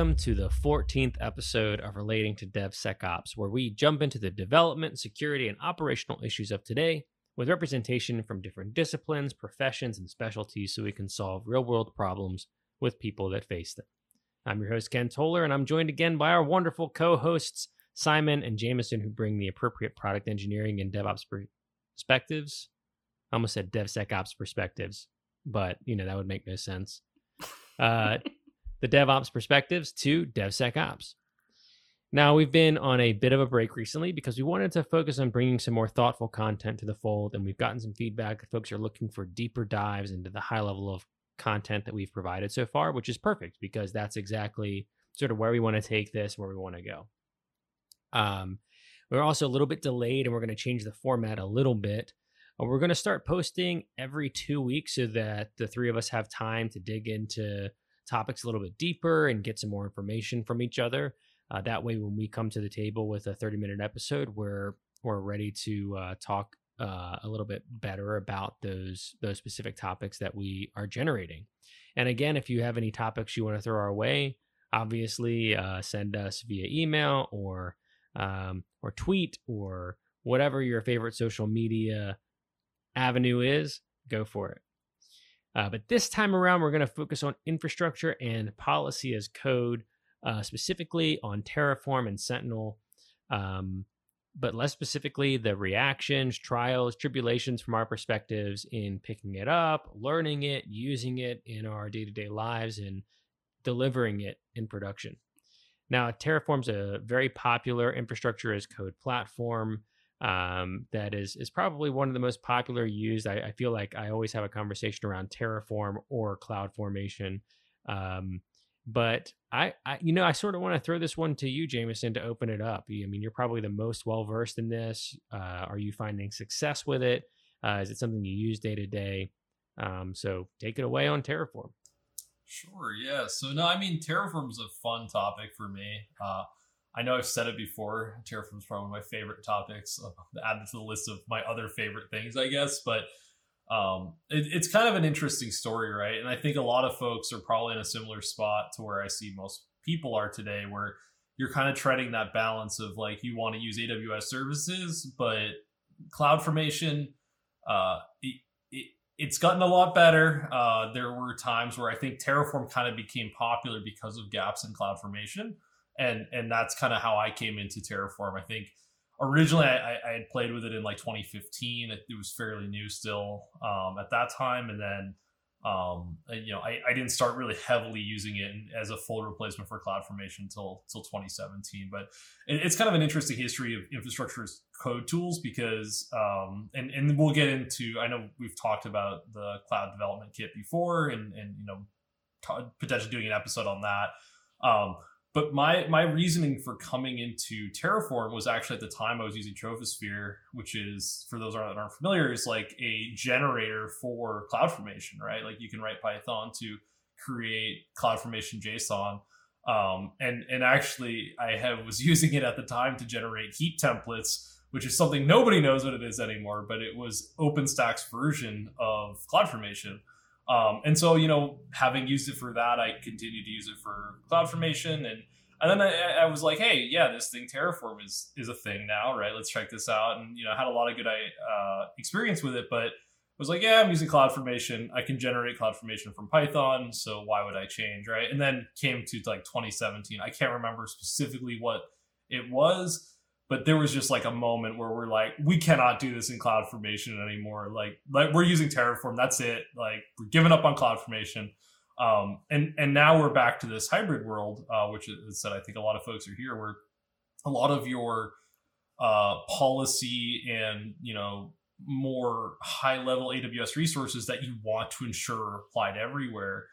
Welcome to the 14th episode of Relating to DevSecOps, where we jump into the development, security, and operational issues of today with representation from different disciplines, professions, and specialties so we can solve real world problems with people that face them. I'm your host, Ken Toller, and I'm joined again by our wonderful co hosts, Simon and Jameson, who bring the appropriate product engineering and DevOps perspectives. I almost said DevSecOps perspectives, but you know, that would make no sense. Uh, the DevOps perspectives to DevSecOps. Now, we've been on a bit of a break recently because we wanted to focus on bringing some more thoughtful content to the fold, and we've gotten some feedback that folks are looking for deeper dives into the high level of content that we've provided so far, which is perfect because that's exactly sort of where we want to take this, where we want to go. Um, we're also a little bit delayed, and we're going to change the format a little bit. Uh, we're going to start posting every two weeks so that the three of us have time to dig into topics a little bit deeper and get some more information from each other. Uh, that way, when we come to the table with a 30 minute episode, we're we're ready to uh, talk uh, a little bit better about those those specific topics that we are generating. And again, if you have any topics you want to throw our way, obviously uh, send us via email or um, or tweet or whatever your favorite social media avenue is. Go for it. Uh, but this time around, we're going to focus on infrastructure and policy as code, uh, specifically on Terraform and Sentinel, um, but less specifically, the reactions, trials, tribulations from our perspectives in picking it up, learning it, using it in our day to day lives, and delivering it in production. Now, Terraform's a very popular infrastructure as code platform um, that is is probably one of the most popular used. I, I, feel like I always have a conversation around Terraform or Cloud Formation. Um, but I, I, you know, I sort of want to throw this one to you, Jameson, to open it up. I mean, you're probably the most well versed in this. Uh, are you finding success with it? Uh, is it something you use day to day? Um, so take it away on Terraform. Sure. Yeah. So no, I mean, Terraform is a fun topic for me. Uh, I know I've said it before. Terraform is probably one of my favorite topics, uh, added to the list of my other favorite things, I guess. But um, it, it's kind of an interesting story, right? And I think a lot of folks are probably in a similar spot to where I see most people are today, where you're kind of treading that balance of like you want to use AWS services, but cloud formation, uh, it, it, it's gotten a lot better. Uh, there were times where I think Terraform kind of became popular because of gaps in cloud formation and and that's kind of how I came into Terraform. I think originally I, I, had played with it in like 2015. It, was fairly new still um, at that time, and then um, you know I, I didn't start really heavily using it as a full replacement for CloudFormation until until 2017. But it, it's kind of an interesting history of infrastructure code tools because um, and and we'll get into. I know we've talked about the Cloud Development Kit before, and and you know potentially doing an episode on that. Um, but my my reasoning for coming into Terraform was actually at the time I was using Troposphere, which is for those that aren't familiar, is like a generator for CloudFormation, right? Like you can write Python to create CloudFormation JSON. Um, and and actually, I have was using it at the time to generate heat templates, which is something nobody knows what it is anymore. But it was OpenStack's version of CloudFormation. Um, and so, you know, having used it for that, I continued to use it for CloudFormation, and and then I, I, was like, hey, yeah, this thing Terraform is is a thing now, right? Let's check this out, and you know, had a lot of good uh, experience with it, but I was like, yeah, I'm using CloudFormation. I can generate CloudFormation from Python, so why would I change, right? And then came to like 2017. I can't remember specifically what it was, but there was just like a moment where we're like we cannot do this in cloud formation anymore. Like like we're using terraform that's it. Like we're giving up on cloud formation um, and and now we're back to this hybrid world uh, which is that i think a lot of folks are here where a lot of your uh, policy and you know more high level aws resources that you want to ensure applied everywhere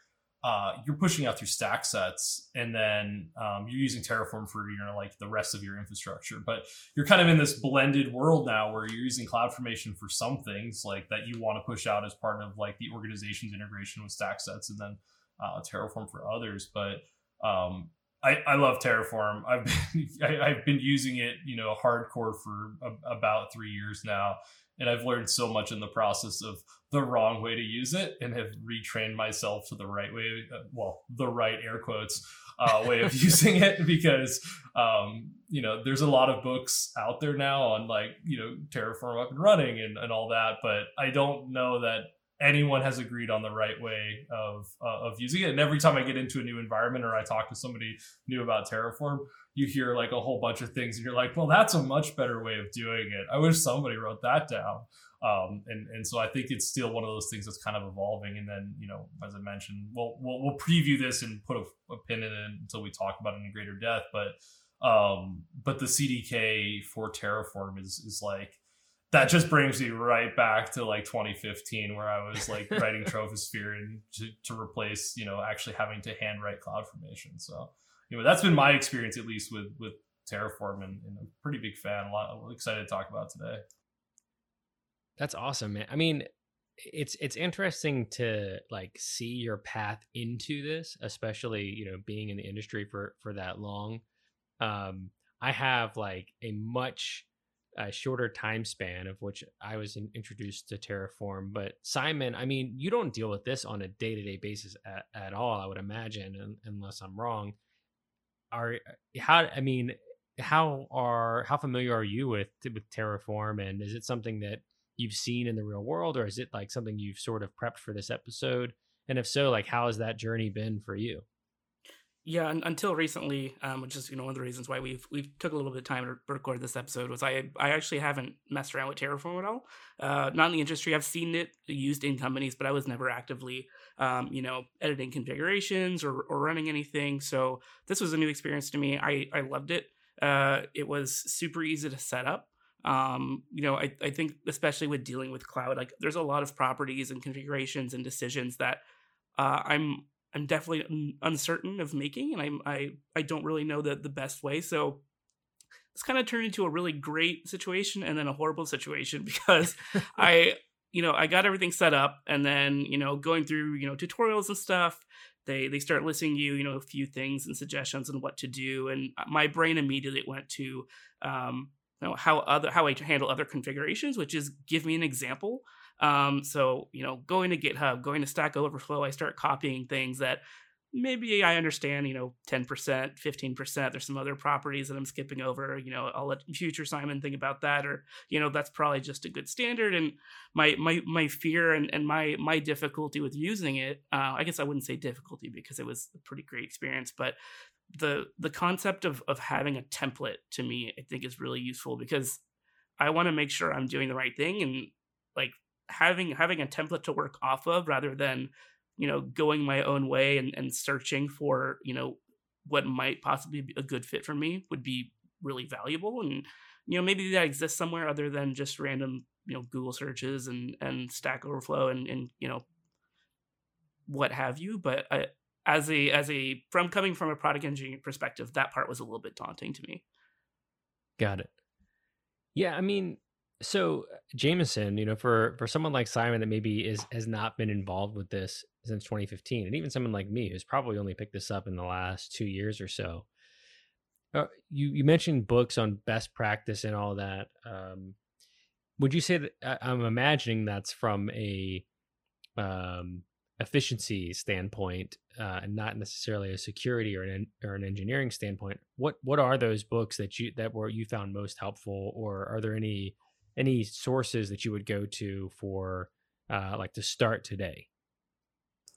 uh, you're pushing out through stack sets and then um, you're using terraform for you know like the rest of your infrastructure. But you're kind of in this blended world now where you're using cloud formation for some things like that you want to push out as part of like the organization's integration with stack sets and then uh, terraform for others. But um, I, I love terraform. I've been I, have been using it you know hardcore for a, about three years now and I've learned so much in the process of the wrong way to use it and have retrained myself to the right way, uh, well, the right air quotes uh, way of using it because um, you know there's a lot of books out there now on like you know Terraform up and running and, and all that, but I don't know that anyone has agreed on the right way of uh, of using it. And every time I get into a new environment or I talk to somebody new about Terraform, you hear like a whole bunch of things, and you're like, "Well, that's a much better way of doing it." I wish somebody wrote that down. Um, and and so I think it's still one of those things that's kind of evolving. And then you know, as I mentioned, we'll we'll, we'll preview this and put a, a pin in it until we talk about it in greater depth. But um, but the CDK for Terraform is is like that just brings me right back to like 2015 where I was like writing Troposphere and to, to replace, you know, actually having to handwrite CloudFormation. So, you know, that's been my experience at least with with Terraform and, and I'm a pretty big fan. A lot I'm excited to talk about today. That's awesome, man. I mean, it's it's interesting to like see your path into this, especially, you know, being in the industry for for that long. Um I have like a much a shorter time span of which I was in, introduced to Terraform. But Simon, I mean, you don't deal with this on a day to day basis at, at, all, I would imagine, unless I'm wrong. Are how? I mean, how are how familiar are you with with Terraform, and is it something that you've seen in the real world, or is it like something you've sort of prepped for this episode? And if so, like, how has that journey been for you? Yeah, until recently, um, which is you know one of the reasons why we've we've took a little bit of time to record this episode was I I actually haven't messed around with Terraform at all. Uh, not in the industry. I've seen it used in companies, but I was never actively um, you know editing configurations or or running anything. So this was a new experience to me. I I loved it. Uh, it was super easy to set up. Um, you know, I I think especially with dealing with cloud, like there's a lot of properties and configurations and decisions that uh, I'm I'm definitely uncertain of making, and I'm I I don't really know the the best way. So this kind of turned into a really great situation and then a horrible situation because I you know I got everything set up, and then you know going through you know tutorials and stuff. They, they start listing you, you know, a few things and suggestions on what to do, and my brain immediately went to, um, know, how other how I handle other configurations, which is give me an example um, so, you know, going to GitHub, going to Stack Overflow, I start copying things that maybe I understand, you know, 10%, 15%. There's some other properties that I'm skipping over. You know, I'll let future Simon think about that. Or, you know, that's probably just a good standard. And my my my fear and, and my my difficulty with using it, uh, I guess I wouldn't say difficulty because it was a pretty great experience, but the the concept of of having a template to me, I think is really useful because I want to make sure I'm doing the right thing and like having having a template to work off of rather than you know going my own way and, and searching for you know what might possibly be a good fit for me would be really valuable. And you know maybe that exists somewhere other than just random you know google searches and and stack overflow and and you know what have you. But I, as a as a from coming from a product engineering perspective that part was a little bit daunting to me. Got it. Yeah i mean so Jameson, you know, for for someone like Simon that maybe is has not been involved with this since 2015, and even someone like me who's probably only picked this up in the last two years or so. Uh, you you mentioned books on best practice and all that. Um, would you say that I, I'm imagining that's from a um, efficiency standpoint, uh, and not necessarily a security or an or an engineering standpoint? What what are those books that you that were you found most helpful, or are there any any sources that you would go to for uh, like to start today?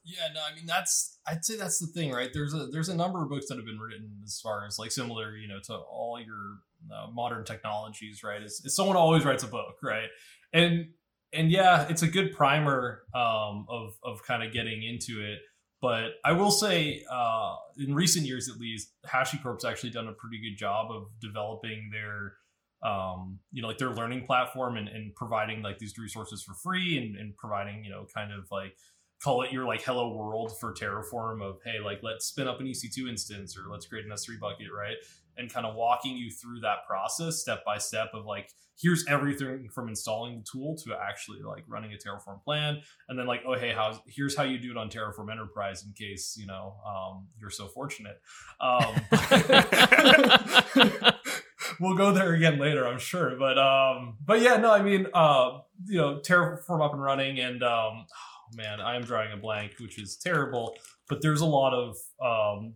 Yeah, no, I mean that's I'd say that's the thing, right? There's a there's a number of books that have been written as far as like similar, you know, to all your uh, modern technologies, right? Is, someone always writes a book, right? And and yeah, it's a good primer um, of of kind of getting into it. But I will say, uh, in recent years at least, HashiCorp's actually done a pretty good job of developing their um, you know, like their learning platform and, and providing like these resources for free and, and providing, you know, kind of like call it your like hello world for Terraform of, hey, like let's spin up an EC2 instance or let's create an S3 bucket, right? And kind of walking you through that process step by step of like, here's everything from installing the tool to actually like running a Terraform plan. And then like, oh, hey, how's, here's how you do it on Terraform Enterprise in case, you know, um, you're so fortunate. Um, we'll go there again later, I'm sure. But um, but yeah, no, I mean, uh, you know, Terraform up and running, and um, oh man, I am drawing a blank, which is terrible. But there's a lot of um,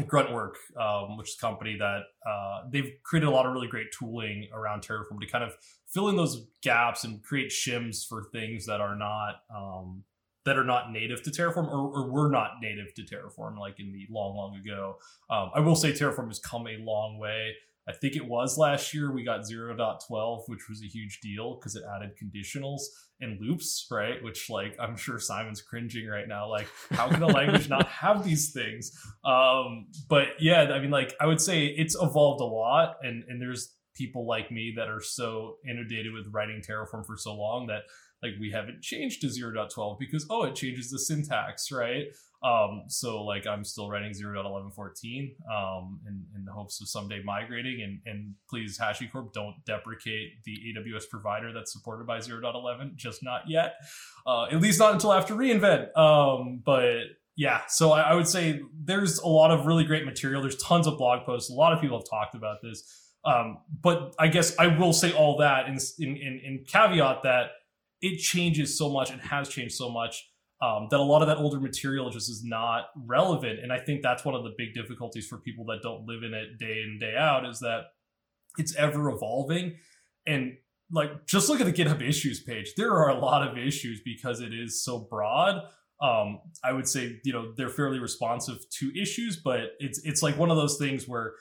Gruntwork, um, which is a company that uh, they've created a lot of really great tooling around Terraform to kind of fill in those gaps and create shims for things that are not um, that are not native to Terraform or, or were not native to Terraform, like in the long, long ago. Um, I will say Terraform has come a long way. I think it was last year we got 0.12, which was a huge deal because it added conditionals and loops, right? Which, like, I'm sure Simon's cringing right now. Like, how can a language not have these things? Um, but yeah, I mean, like, I would say it's evolved a lot, and and there's people like me that are so inundated with writing Terraform for so long that like we haven't changed to 0.12 because oh it changes the syntax right um, so like I'm still writing 0.1114 um, in, in the hopes of someday migrating. And, and please, HashiCorp, don't deprecate the AWS provider that's supported by 0.11, just not yet. Uh, at least not until after reInvent. Um, but yeah, so I, I, would say there's a lot of really great material. There's tons of blog posts. A lot of people have talked about this. Um, but I guess I will say all that in, in, in, in caveat that it changes so much and has changed so much um, that a lot of that older material just is not relevant. And I think that's one of the big difficulties for people that don't live in it day in, day out is that it's ever evolving. And like, just look at the GitHub issues page. There are a lot of issues because it is so broad. Um, I would say, you know, they're fairly responsive to issues, but it's, it's like one of those things where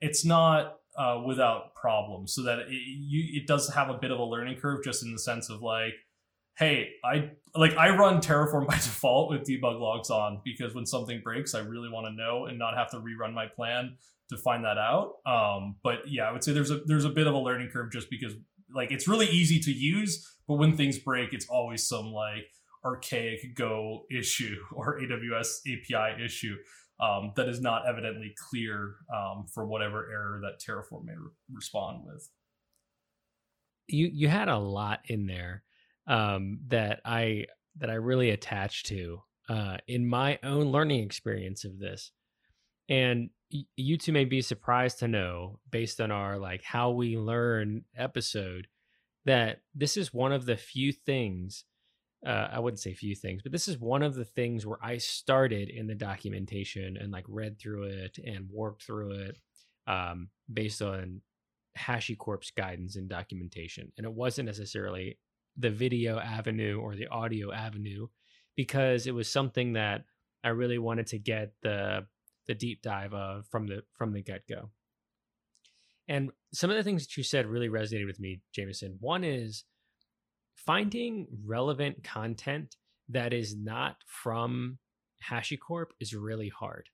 it's not uh, without problems so that it, you, it does have a bit of a learning curve just in the sense of like, hey, I like I run Terraform by default with debug logs on because when something breaks, I really want to know and not have to rerun my plan to find that out. Um, but yeah, I would say there's a there's a bit of a learning curve just because like it's really easy to use, but when things break, it's always some like archaic Go issue or AWS API issue um, that is not evidently clear um, for whatever error that Terraform may re- respond with. You you had a lot in there um, that I that I really attach to uh, in my own learning experience of this. And you two may be surprised to know, based on our like how we learn episode, that this is one of the few things. Uh, I wouldn't say few things, but this is one of the things where I started in the documentation and like read through it and worked through it um, based on HashiCorp's guidance and documentation. And it wasn't necessarily the video avenue or the audio avenue because it was something that I really wanted to get the the deep dive of from the from the get go. And some of the things that you said really resonated with me, Jameson. One is finding relevant content that is not from HashiCorp is really hard.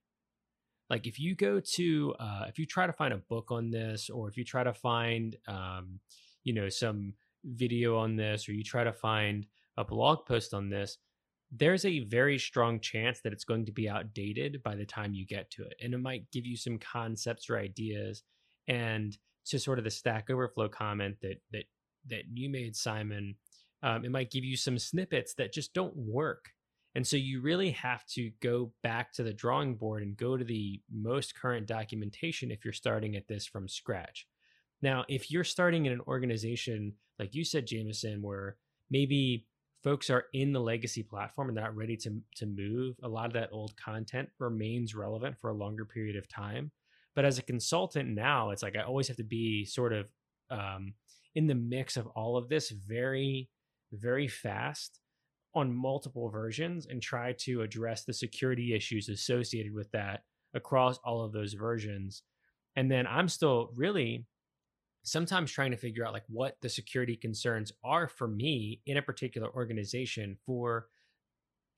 Like if you go to, uh, if you try to find a book on this, or if you try to find, um, you know, some video on this or you try to find a blog post on this, there's a very strong chance that it's going to be outdated by the time you get to it. And it might give you some concepts or ideas. And to sort of the Stack Overflow comment that that that you made, Simon, um, it might give you some snippets that just don't work. And so you really have to go back to the drawing board and go to the most current documentation if you're starting at this from scratch. Now, if you're starting in an organization, like you said, Jameson, where maybe folks are in the legacy platform and not ready to, to move, a lot of that old content remains relevant for a longer period of time. But as a consultant now, it's like I always have to be sort of um, in the mix of all of this very, very fast on multiple versions and try to address the security issues associated with that across all of those versions. And then I'm still really sometimes trying to figure out like what the security concerns are for me in a particular organization for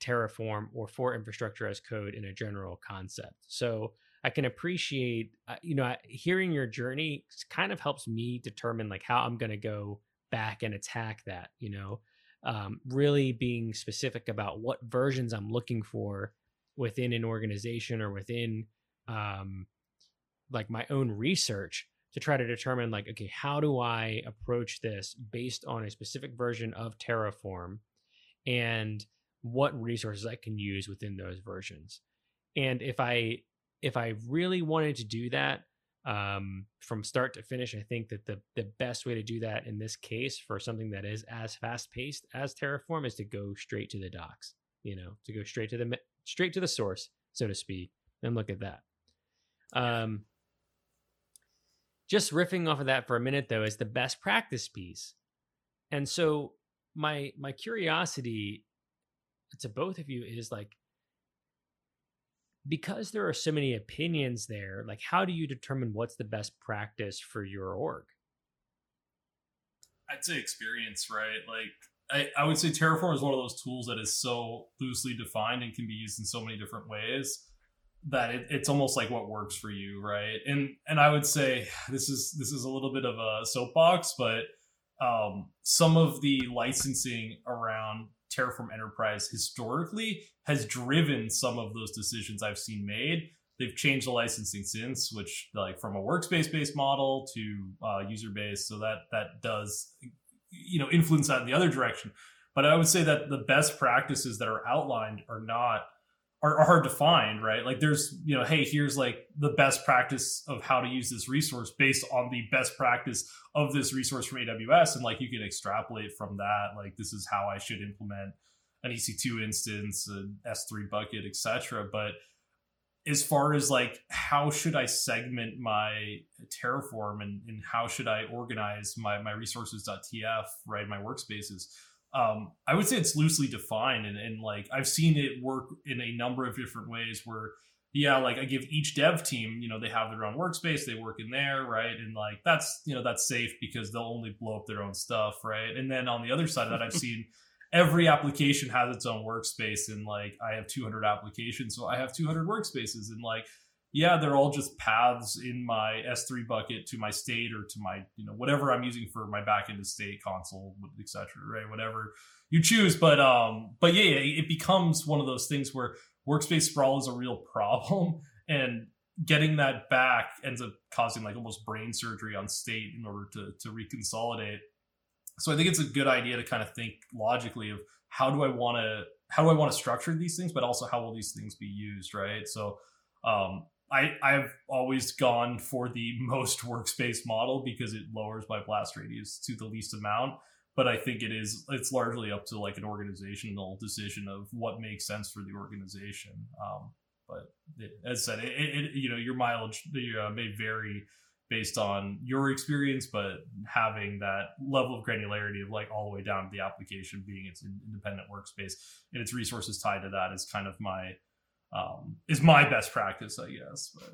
Terraform or for infrastructure as code in a general concept. So I can appreciate, uh, you know, hearing your journey kind of helps me determine like how I'm going to go back and attack that, you know, um, really being specific about what versions I'm looking for within an organization or within um, like my own research to try to determine like okay how do i approach this based on a specific version of terraform and what resources i can use within those versions? And if i if i really wanted to do that um, from start to finish i think that the the best way to do that in this case for something that is as fast paced as terraform is to go straight to the docs you know to go straight to the straight to the source so to speak and look at that. Um, just riffing off of that for a minute though is the best practice piece. And so my my curiosity to both of you is like because there are so many opinions there, like how do you determine what's the best practice for your org? I'd say experience, right? Like I, I would say Terraform is one of those tools that is so loosely defined and can be used in so many different ways that it, it's almost like what works for you, right? And and I would say this is this is a little bit of a soapbox, but um, some of the licensing around Terraform Enterprise historically has driven some of those decisions I've seen made. They've changed the licensing since, which like from a workspace based model to uh, user based, so that that does you know influence that in the other direction. But I would say that the best practices that are outlined are not are, are hard to find, right? Like there's, you know, hey, here's like the best practice of how to use this resource based on the best practice of this resource from AWS. And like you can extrapolate from that, like this is how I should implement an EC2 instance, an S3 bucket, etc. But as far as like how should I segment my Terraform and, and how should I organize my my resources.tf, right? My workspaces um, I would say it's loosely defined, and, and like I've seen it work in a number of different ways. Where, yeah, like I give each dev team, you know, they have their own workspace, they work in there, right? And like that's you know that's safe because they'll only blow up their own stuff, right? And then on the other side of that, I've seen every application has its own workspace, and like I have 200 applications, so I have 200 workspaces, and like yeah, they're all just paths in my S3 bucket to my state or to my, you know, whatever I'm using for my back backend state Consul, etc. Right, whatever you choose. But um, but yeah, yeah, it becomes one of those things where workspace sprawl is a real problem, and getting that back ends up causing like almost brain surgery on state in order to to reconsolidate. So I think it's a good idea to kind of think logically of how do I want to how do I want to structure these things, but also how will these things be used, right? So um, I, I've always gone for the most workspace model because it lowers my blast radius to the least amount. But I think it is it's largely up to like an organizational decision of what makes sense for the organization. Um, but it, as said, it, it, you know your mileage uh, may vary based on your experience, but having that level of granularity of like all the way down to the application being its independent workspace and its resources tied to that is kind of my um, is my best practice, I guess. But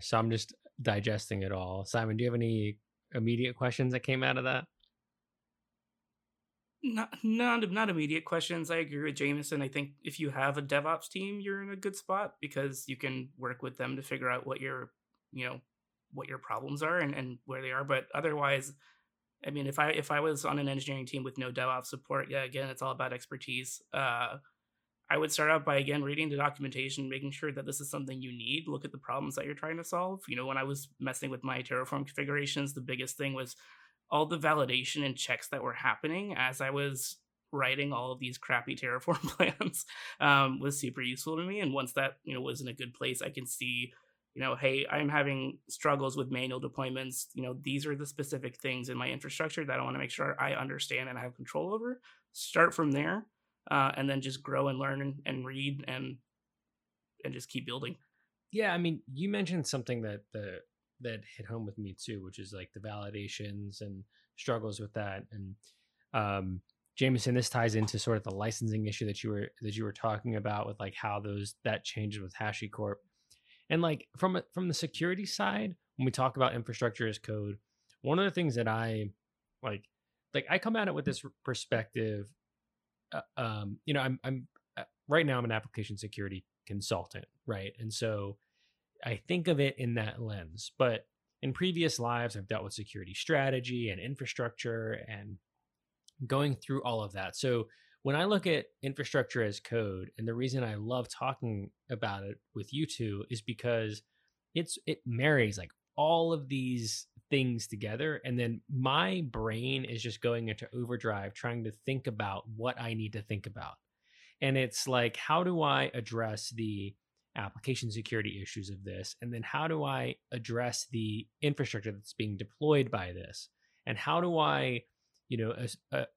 so I'm just digesting it all. Simon, do you have any immediate questions that came out of that? Not, not, not immediate questions. I agree with Jameson. I think if you have a DevOps team, you're in a good spot because you can work with them to figure out what your, you know, what your problems are and, and where they are. But otherwise, I mean, if I if I was on an engineering team with no DevOps support, yeah, again, it's all about expertise. Uh, I would start out by again reading the documentation, making sure that this is something you need. Look at the problems that you're trying to solve. You know, when I was messing with my Terraform configurations, the biggest thing was all the validation and checks that were happening as I was writing all of these crappy Terraform plans um, was super useful to me. And once that you know was in a good place, I can see, you know, hey, I'm having struggles with manual deployments. You know, these are the specific things in my infrastructure that I want to make sure I understand and have control over. Start from there uh, and then just grow and learn and, and read and and just keep building. Yeah, I mean, you mentioned something that the that hit home with me too, which is like the validations and struggles with that. And um, Jameson, this ties into sort of the licensing issue that you were that you were talking about with like how those that changes with HashiCorp. And like from from the security side, when we talk about infrastructure as code, one of the things that I like like I come at it with this perspective uh, um, you know, I'm I'm uh, right now I'm an application security consultant, right? And so I think of it in that lens. But in previous lives, I've dealt with security strategy and infrastructure and going through all of that. So when I look at infrastructure as code, and the reason I love talking about it with you two is because it's it marries like all of these things together and then my brain is just going into overdrive trying to think about what I need to think about. And it's like how do I address the application security issues of this and then how do I address the infrastructure that's being deployed by this? And how do I, you know,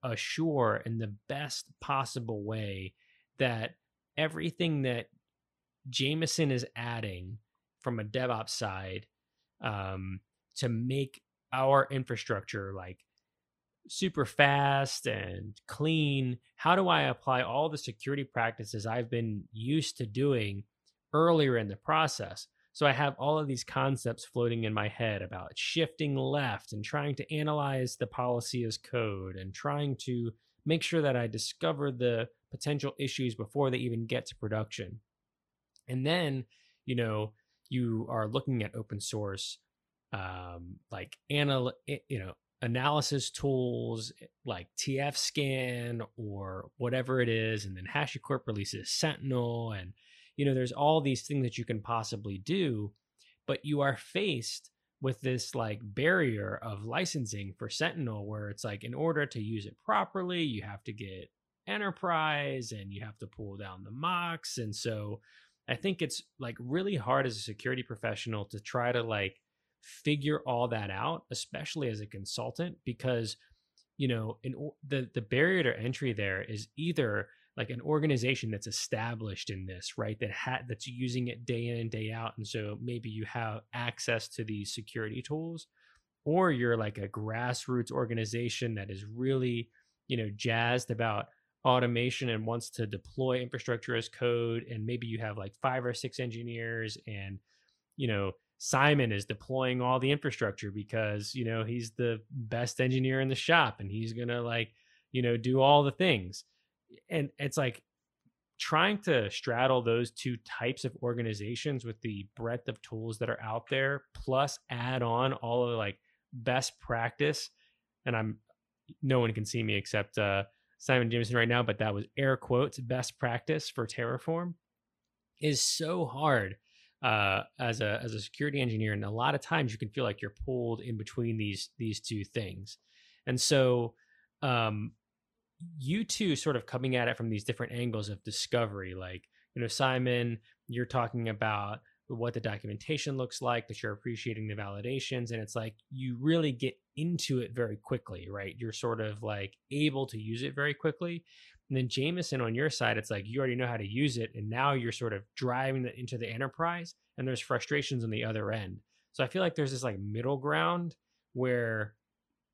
assure in the best possible way that everything that Jameson is adding from a DevOps side um, to make our infrastructure like super fast and clean? How do I apply all the security practices I've been used to doing earlier in the process? So I have all of these concepts floating in my head about shifting left and trying to analyze the policy as code and trying to make sure that I discover the potential issues before they even get to production. And then, you know, you are looking at open source um, like anal- you know analysis tools like TF-Scan or whatever it is, and then HashiCorp releases Sentinel, and you know there's all these things that you can possibly do, but you are faced with this like barrier of licensing for Sentinel, where it's like in order to use it properly, you have to get enterprise and you have to pull down the mocks, and so I think it's like really hard as a security professional to try to like figure all that out, especially as a consultant, because you know, in the the barrier to entry there is either like an organization that's established in this, right? That had that's using it day in and day out, and so maybe you have access to these security tools, or you're like a grassroots organization that is really, you know, jazzed about automation and wants to deploy infrastructure as code, and maybe you have like five or six engineers and you know Simon is deploying all the infrastructure because, you know, he's the best engineer in the shop and he's going to like, you know, do all the things. And it's like trying to straddle those two types of organizations with the breadth of tools that are out there, plus add on all of the like best practice. And I'm, no one can see me except uh, Simon Jameson right now, but that was air quotes best practice for Terraform is so hard uh, as a as a security engineer, and a lot of times you can feel like you're pulled in between these these two things, and so um, you two sort of coming at it from these different angles of discovery, like you know Simon, you're talking about what the documentation looks like, that you're appreciating the validations, and it's like you really get into it very quickly, right? You're sort of like able to use it very quickly. And then Jameson on your side, it's like you already know how to use it, and now you're sort of driving it into the enterprise, and there's frustrations on the other end. So I feel like there's this like middle ground where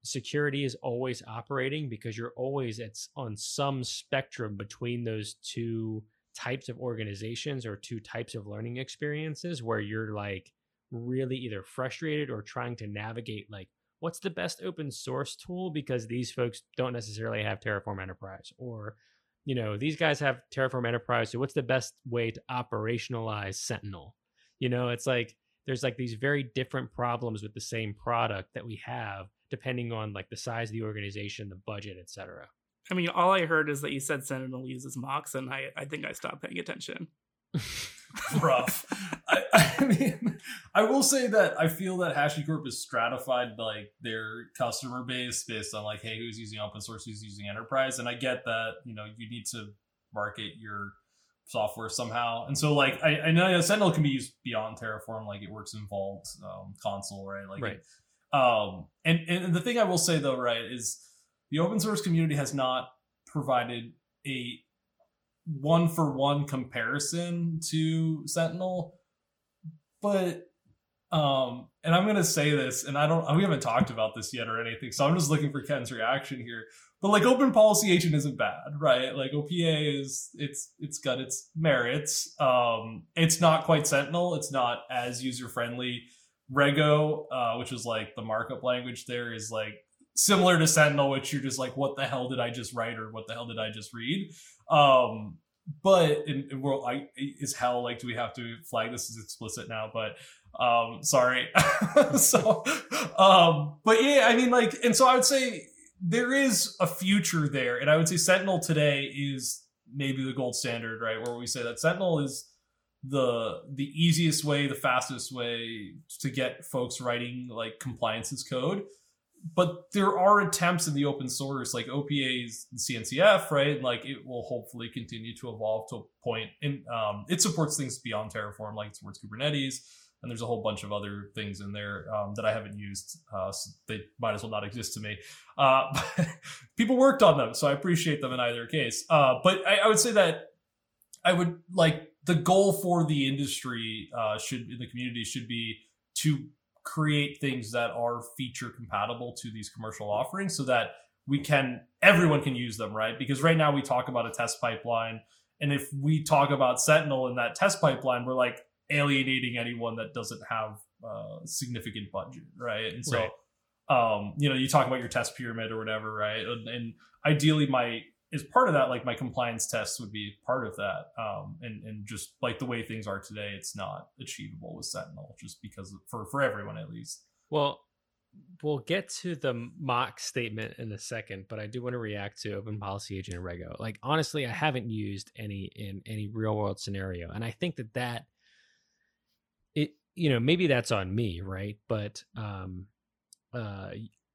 security is always operating because you're always it's on some spectrum between those two types of organizations or two types of learning experiences where you're like really either frustrated or trying to navigate like what's the best open source tool? Because these folks don't necessarily have Terraform Enterprise or you know these guys have Terraform Enterprise so what's the best way to operationalize Sentinel? You know it's like there's like these very different problems with the same product that we have depending on like the size of the organization the budget etc I mean, all I heard is that you said Sentinel uses mocks, and I, I think I stopped paying attention. rough. I, I, mean, I will say that I feel that HashiCorp is stratified like their customer base based on like, hey, who's using open source, who's using enterprise, and I get that you know you need to market your software somehow, and so like I, I know Sentinel can be used beyond Terraform, like it works in Vault um, Consul, right? Like, right. Um, and and the thing I will say though, right, is the open source community has not provided a one for one comparison to Sentinel, but um, and I'm gonna say this, and I don't, we haven't talked about this yet or anything, so I'm just looking for Ken's reaction here. But like, Open Policy Agent isn't bad, right? Like, OPA is it's it's got its merits. Um, it's not quite Sentinel. It's not as user friendly. Rego, uh, which is like the markup language, there is like similar to Sentinel, which you're just like, what the hell did I just write or what the hell did I just read? Um, but in, in world, I is hell like, do we have to flag this as explicit now? But um, sorry. so, um, but yeah, I mean, like, and so I would say there is a future there, and I would say Sentinel today is maybe the gold standard, right? Where we say that Sentinel is the the easiest way, the fastest way to get folks writing like compliances code but there are attempts in the open source like OPA's CNCF, right? Like it will hopefully continue to evolve to a point and um, it supports things beyond Terraform, like it supports Kubernetes. And there's a whole bunch of other things in there um, that I haven't used. Uh, so they might as well not exist to me. Uh, people worked on them, so I appreciate them in either case. Uh, but I, I would say that I would like the goal for the industry uh, should in the community should be to create things that are feature compatible to these commercial offerings so that we can everyone can use them right? Because right now we talk about a test pipeline and if we talk about sentinel in that test pipeline we're like alienating anyone that doesn't have uh, significant budget right? And so right. um you know you talk about your test pyramid or whatever right? And, and ideally my is part of that like my compliance tests would be part of that um, and and just like the way things are today it's not achievable with sentinel just because of, for for everyone at least. Well we'll get to the mock statement in a second but i do want to react to open policy agent rego. Like honestly i haven't used any in any real world scenario and i think that that it you know maybe that's on me right? But um uh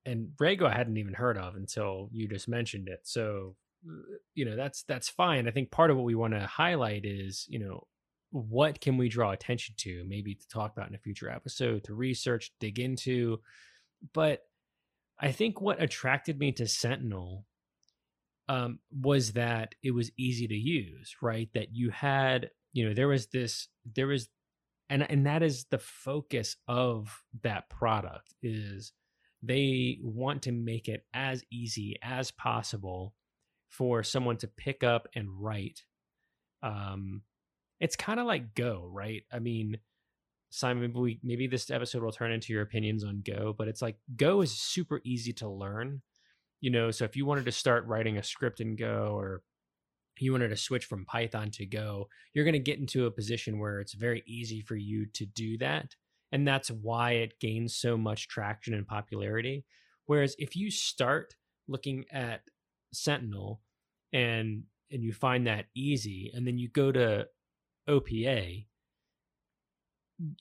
and rego i hadn't even heard of until you just mentioned it so you know that's that's fine. I think part of what we want to highlight is you know what can we draw attention to maybe to talk about in a future episode to research dig into. But i think what attracted me to sentinel um, was that it was easy to use right? That you had you know there was this there was and and that is the focus of that product is they want to make it as easy as possible for someone to pick up and write. Um, it's kind of like Go, right? I mean, Simon, we, maybe this episode will turn into your opinions on Go, but it's like Go is super easy to learn. You know, so if you wanted to start writing a script in Go or you wanted to switch from Python to Go, you're going to get into a position where it's very easy for you to do that. And that's why it gains so much traction and popularity. Whereas if you start looking at Sentinel and and you find that easy and then you go to OPA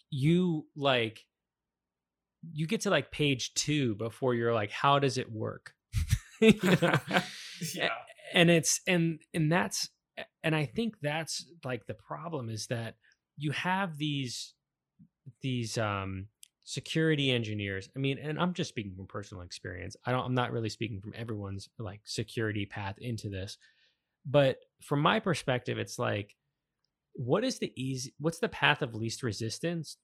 you like you get to like page 2 before you're like how does it work? Yeah. and it's and and that's and I think that's like the problem is that you have these these um security engineers i mean and i'm just speaking from personal experience. I don't i'm not really speaking from everyone's like security path into this but from my perspective it's like what is the easy what's the path of least resistance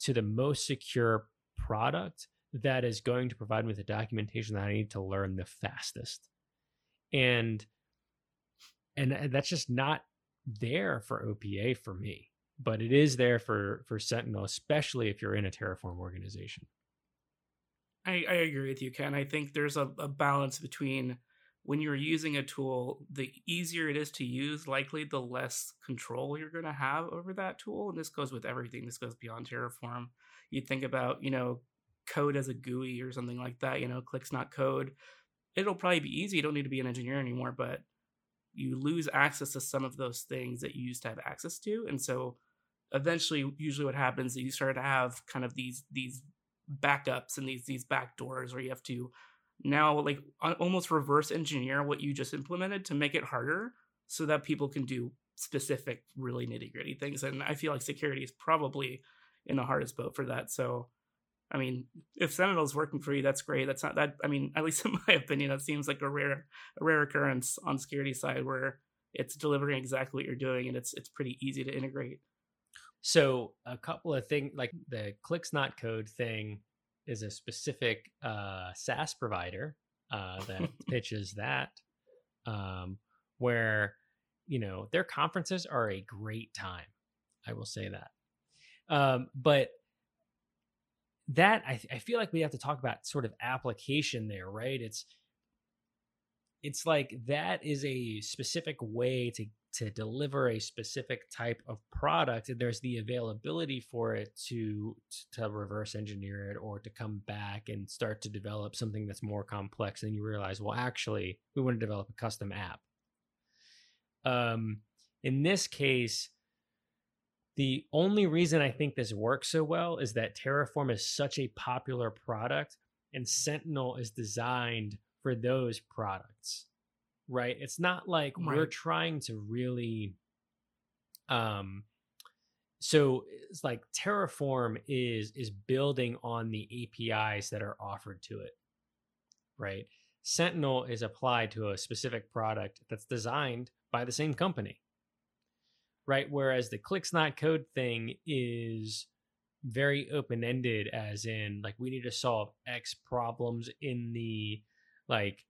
to the most secure product that is going to provide me with the documentation that i need to learn the fastest? And and that's just not there for opa for me but it is there for for Sentinel, especially if you're in a Terraform organization. I, I agree with you, Ken. I think there's a, a balance between when you're using a tool, the easier it is to use, likely the less control you're going to have over that tool. And this goes with everything. This goes beyond Terraform. You think about, you know, code as a GUI or something like that. You know, clicks not code. It'll probably be easy. You don't need to be an engineer anymore, but you lose access to some of those things that you used to have access to. And so eventually usually what happens is you start to have kind of these these backups and these these back doors where you have to now like almost reverse engineer what you just implemented to make it harder so that people can do specific really nitty gritty things. And i feel like security is probably in the hardest boat for that. So i mean if sentinel's working for you that's great. That's not that i mean at least in my opinion that seems like a rare a rare occurrence on security side where it's delivering exactly what you're doing and it's it's pretty easy to integrate so a couple of things like the clicks not code thing is a specific uh, SaaS provider uh, that pitches that, um, where you know their conferences are a great time. I will say that, um, but that I, I feel like we have to talk about sort of application there, right? It's it's like that is a specific way to to deliver a specific type of product and there's the availability for it to to reverse engineer it or to come back and start to develop something that's more complex and you realize well actually we want to develop a custom app. Um in this case the only reason i think this works so well is that terraform is such a popular product and sentinel is designed for those products right it's not like right. we're trying to really um so it's like terraform is is building on the apis that are offered to it right sentinel is applied to a specific product that's designed by the same company right? Whereas the clicks not code thing is very open ended, as in like we need to solve X problems in the like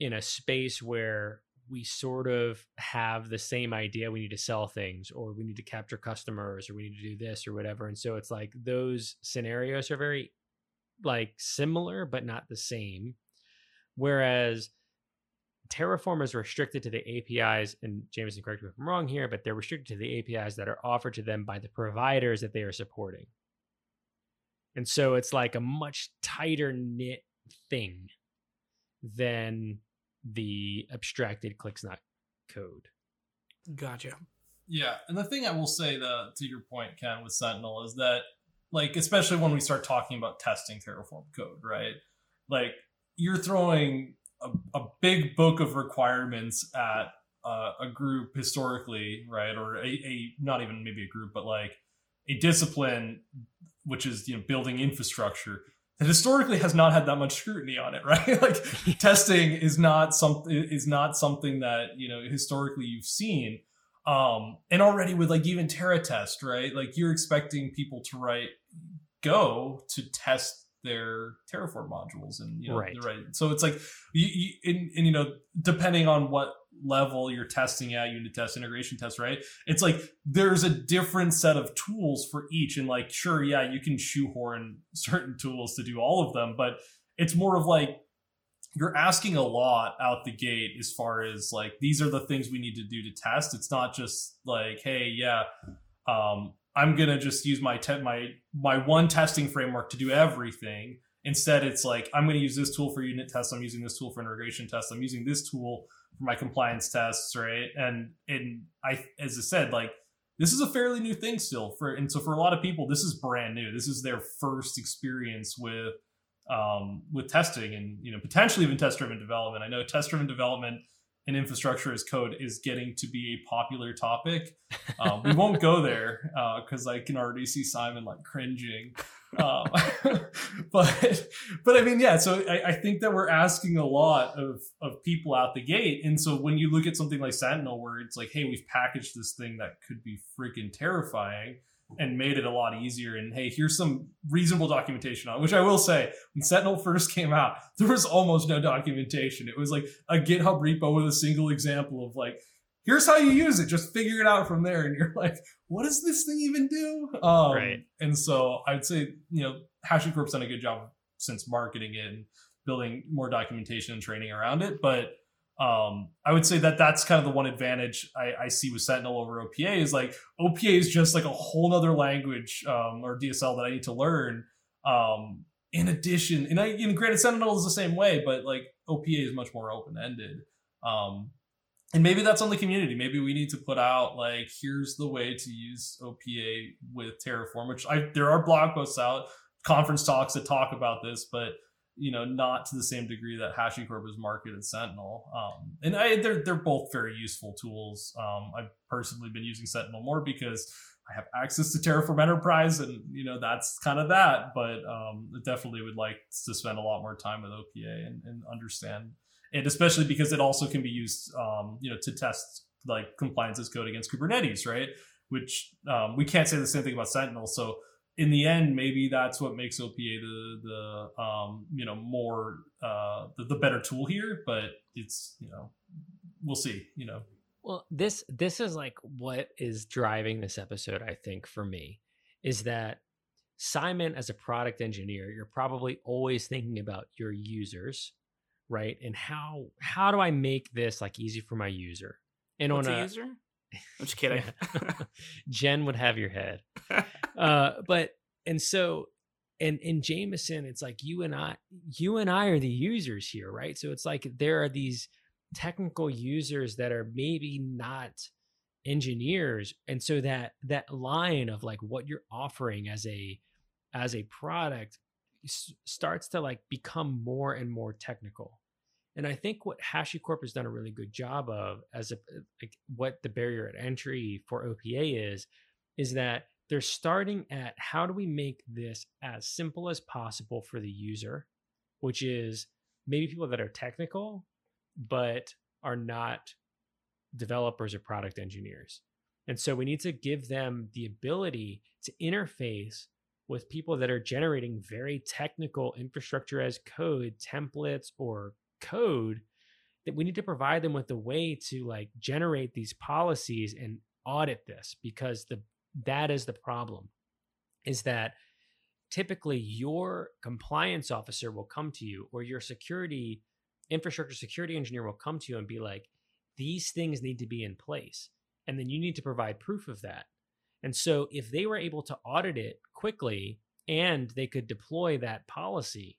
in a space where we sort of have the same idea we need to sell things or we need to capture customers or we need to do this or whatever. And so it's like those scenarios are very like similar but not the same. Whereas terraform is restricted to the apis and jameson correct me if i'm wrong here but they're restricted to the apis that are offered to them by the providers that they are supporting. And so it's like a much tighter knit thing than the abstracted clicks not code. Gotcha. Yeah, and the thing I will say the, to your point, Ken, with Sentinel is that, like, especially when we start talking about testing Terraform code, right? Like, you're throwing a, a big book of requirements at uh, a group historically, right? Or a, a not even maybe a group, but like a discipline, which is you know building infrastructure that historically has not had that much scrutiny on it, right? like testing is not something is not something that you know historically you've seen. Um, and already with like even Terratest, right? Like you're expecting people to write Go to test their Terraform modules, and you know, right. right. So it's like you, you and, and you know, depending on what level you're testing at unit test integration test right? It's like there's a different set of tools for each and like sure yeah you can shoehorn certain tools to do all of them but it's more of like you're asking a lot out the gate as far as like these are the things we need to do to test. It's not just like hey yeah um i'm gonna just use my te- my my one testing framework to do everything. Instead it's like i'm gonna use this tool for unit tests i'm using this tool for integration tests i'm using this tool for my compliance tests, right? And and I as I said, like this is a fairly new thing still for and so for a lot of people this is brand new. This is their first experience with um with testing and you know potentially even test driven development. I know test driven development and infrastructure as code is getting to be a popular topic. Um, we won't go there because uh, I can already see Simon like cringing. Um, but but I mean, yeah. So I, I, think that we're asking a lot of of people out the gate, and so when you look at something like Sentinel, where it's like, hey, we've packaged this thing that could be freaking terrifying and made it a lot easier. And hey, here's some reasonable documentation on. Which I will say, when Sentinel first came out, there was almost no documentation. It was like a GitHub repo with a single example of like here's how you use it. Just figure it out from there. And you're like, what does this thing even do? Um, right. And so I'd say, you know, HashiCorp's done a good job since marketing it and building more documentation and training around it. But um, I would say that that's kind of the one advantage I, I, see with Sentinel over OPA is like OPA is just like a whole nother language um, or DSL that I need to learn. Um, in addition, and I, you know, granted, Sentinel is the same way, but like OPA is much more open ended. Um, and maybe that's on the community. Maybe we need to put out like, here's the way to use OPA with Terraform. Which I there are blog posts out, conference talks that talk about this, but you know, not to the same degree that HashiCorp is marketed Sentinel. Um, and I, they're they're both very useful tools. Um, I've personally been using Sentinel more because I have access to Terraform Enterprise, and you know that's kind of that. But um, definitely would like to spend a lot more time with OPA and, and understand and especially because it also can be used, um, you know, to test like compliance as code against Kubernetes, right? Which um, we can't say the same thing about Sentinel. So in the end, maybe that's what makes OPA the the um, you know more uh, the, the better tool here. But it's you know we'll see. You know. Well, this this is like what is driving this episode. I think for me is that Simon, as a product engineer, you're probably always thinking about your users right? And how how do I make this like easy for my user? And What's on a, a user? I'm just kidding. Jen would have your head. uh, but and so and in Jameson, it's like you and I, you and I are the users here, right? So it's like there are these technical users that are maybe not engineers, and so that that line of like what you're offering as a as a product starts to like become more and more technical. And I think what HashiCorp has done a really good job of as a like what the barrier at entry for OPA is, is that they're starting at how do we make this as simple as possible for the user, which is maybe people that are technical, but are not developers or product engineers. And so we need to give them the ability to interface with people that are generating very technical infrastructure as code templates or code that we need to provide them with a way to like generate these policies and audit this because the that is the problem is that typically your compliance officer will come to you or your security infrastructure security engineer will come to you and be like these things need to be in place and then you need to provide proof of that. And so if they were able to audit it quickly and they could deploy that policy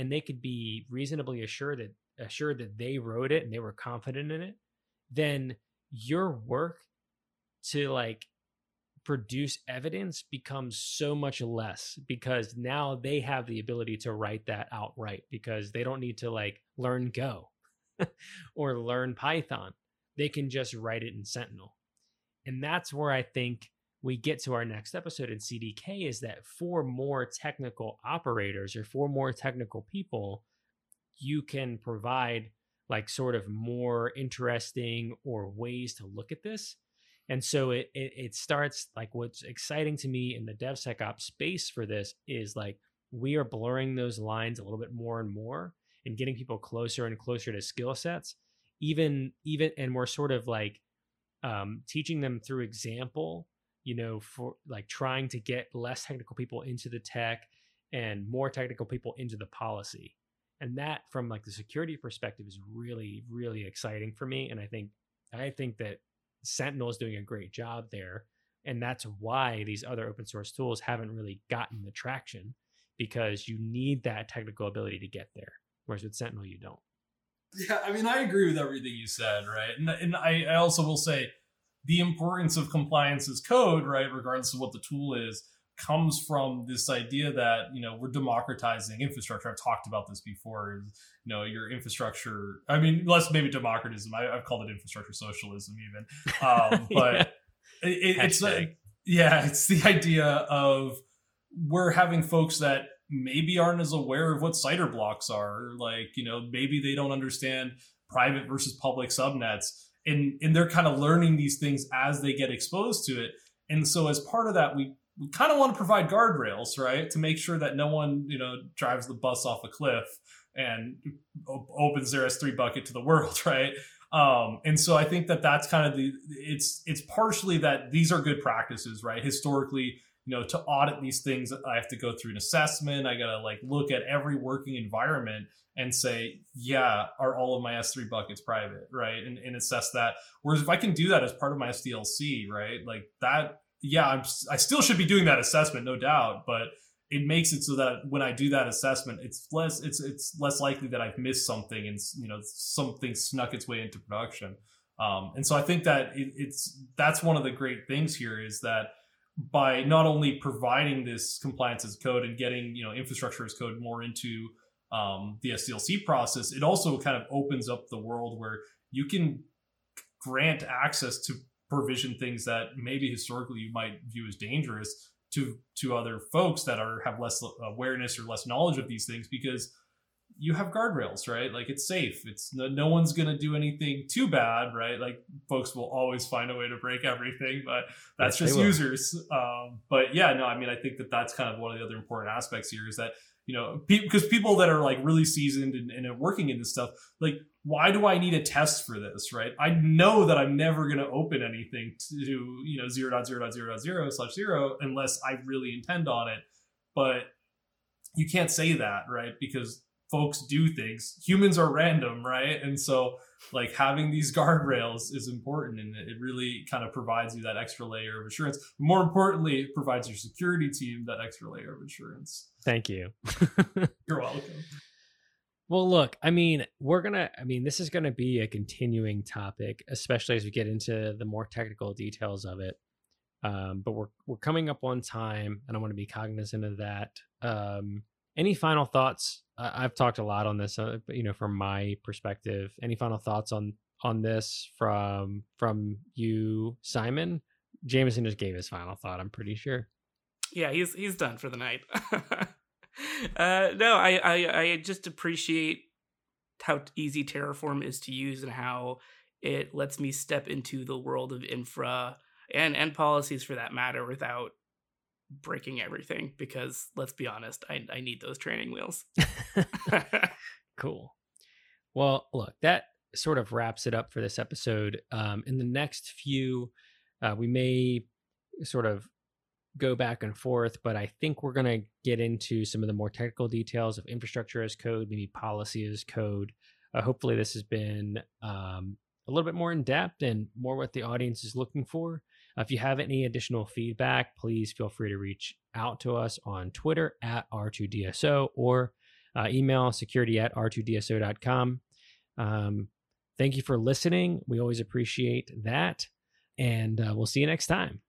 and they could be reasonably assured that assured that they wrote it and they were confident in it, then your work to like produce evidence becomes so much less because now they have the ability to write that outright because they don't need to like learn Go or learn Python. They can just write it in Sentinel. And that's where I think we get to our next episode in CDK is that for more technical operators or for more technical people, you can provide like sort of more interesting or ways to look at this. And so it, it, it starts like what's exciting to me in the DevSecOps space for this is like we are blurring those lines a little bit more and more and getting people closer and closer to skill sets. Even even and we're sort of like um, teaching them through example, you know, for like trying to get less technical people into the tech and more technical people into the policy. And that from like the security perspective is really really exciting for me and i think i think that sentinel is doing a great job there and that's why these other open source tools haven't really gotten the traction because you need that technical ability to get there whereas with sentinel you don't. Yeah i mean i agree with everything you said right? And, and I, I also will say the importance of compliance as code right regardless of what the tool is comes from this idea that you know we're democratizing infrastructure. I've talked about this before. You know, your infrastructure. I mean, less maybe democratism. I, have called it infrastructure socialism, even. Um, but yeah. it, it's like, yeah, it's the idea of we're having folks that maybe aren't as aware of what CIDR blocks are. Like, you know, maybe they don't understand private versus public subnets. And, and they're kind of learning these things as they get exposed to it. And so as part of that, we we kind of want to provide guardrails, right, to make sure that no one, you know, drives the bus off a cliff and opens their S3 bucket to the world, right? Um, and so I think that that's kind of the it's it's partially that these are good practices, right? Historically, you know, to audit these things, I have to go through an assessment. I gotta like look at every working environment and say, yeah, are all of my S3 buckets private, right? And, and assess that. Whereas if I can do that as part of my SDLC, right, like that yeah, I'm, I still should be doing that assessment, no doubt, but it makes it so that when I do that assessment, it's less it's it's less likely that I've missed something and you know something snuck its way into production. Um, and so I think that it, it's that's one of the great things here is that by not only providing this compliance as code and getting you know infrastructure as code more into um, the SDLC process, it also kind of opens up the world where you can grant access to provision things that maybe historically you might view as dangerous to to other folks that are have less awareness or less knowledge of these things because you have guardrails right? Like it's safe. It's no, no one's going to do anything too bad right? Like folks will always find a way to break everything but that's yes, just users. Um, but yeah no i mean i think that that's kind of one of the other important aspects here is that you know because pe- people that are like really seasoned and, and working in this stuff like why do I need a test for this, right? I know that I'm never going to open anything to, you know, 0.0.0.0 slash zero unless I really intend on it. But you can't say that, right? Because folks do things. Humans are random, right? And so, like, having these guardrails is important and it really kind of provides you that extra layer of assurance. More importantly, it provides your security team that extra layer of assurance. Thank you. You're welcome. Well, look, I mean, we're going to, I mean, this is going to be a continuing topic, especially as we get into the more technical details of it. Um, but we're, we're coming up on time and I want to be cognizant of that. Um, any final thoughts? I, have talked a lot on this, uh, but, you know, from my perspective, any final thoughts on, on this from, from you, Simon? Jameson just gave his final thought. I'm pretty sure. Yeah, he's, he's done for the night. uh, no, I, I I just appreciate how easy Terraform is to use and how it lets me step into the world of infra and and policies for that matter without breaking everything because let's be honest i, I need those training wheels. Cool. Well look that sort of wraps it up for this episode. Um, in the next few uh, we may sort of go back and forth, but I think we're going to get into some of the more technical details of infrastructure as code, maybe policy as code. Uh, hopefully, this has been um, a little bit more in depth and more what the audience is looking for. Uh, if you have any additional feedback, please feel free to reach out to us on Twitter at R2DSO or uh, email security at r2dso.com. Um, thank you for listening. We always appreciate that. And uh, we'll see you next time.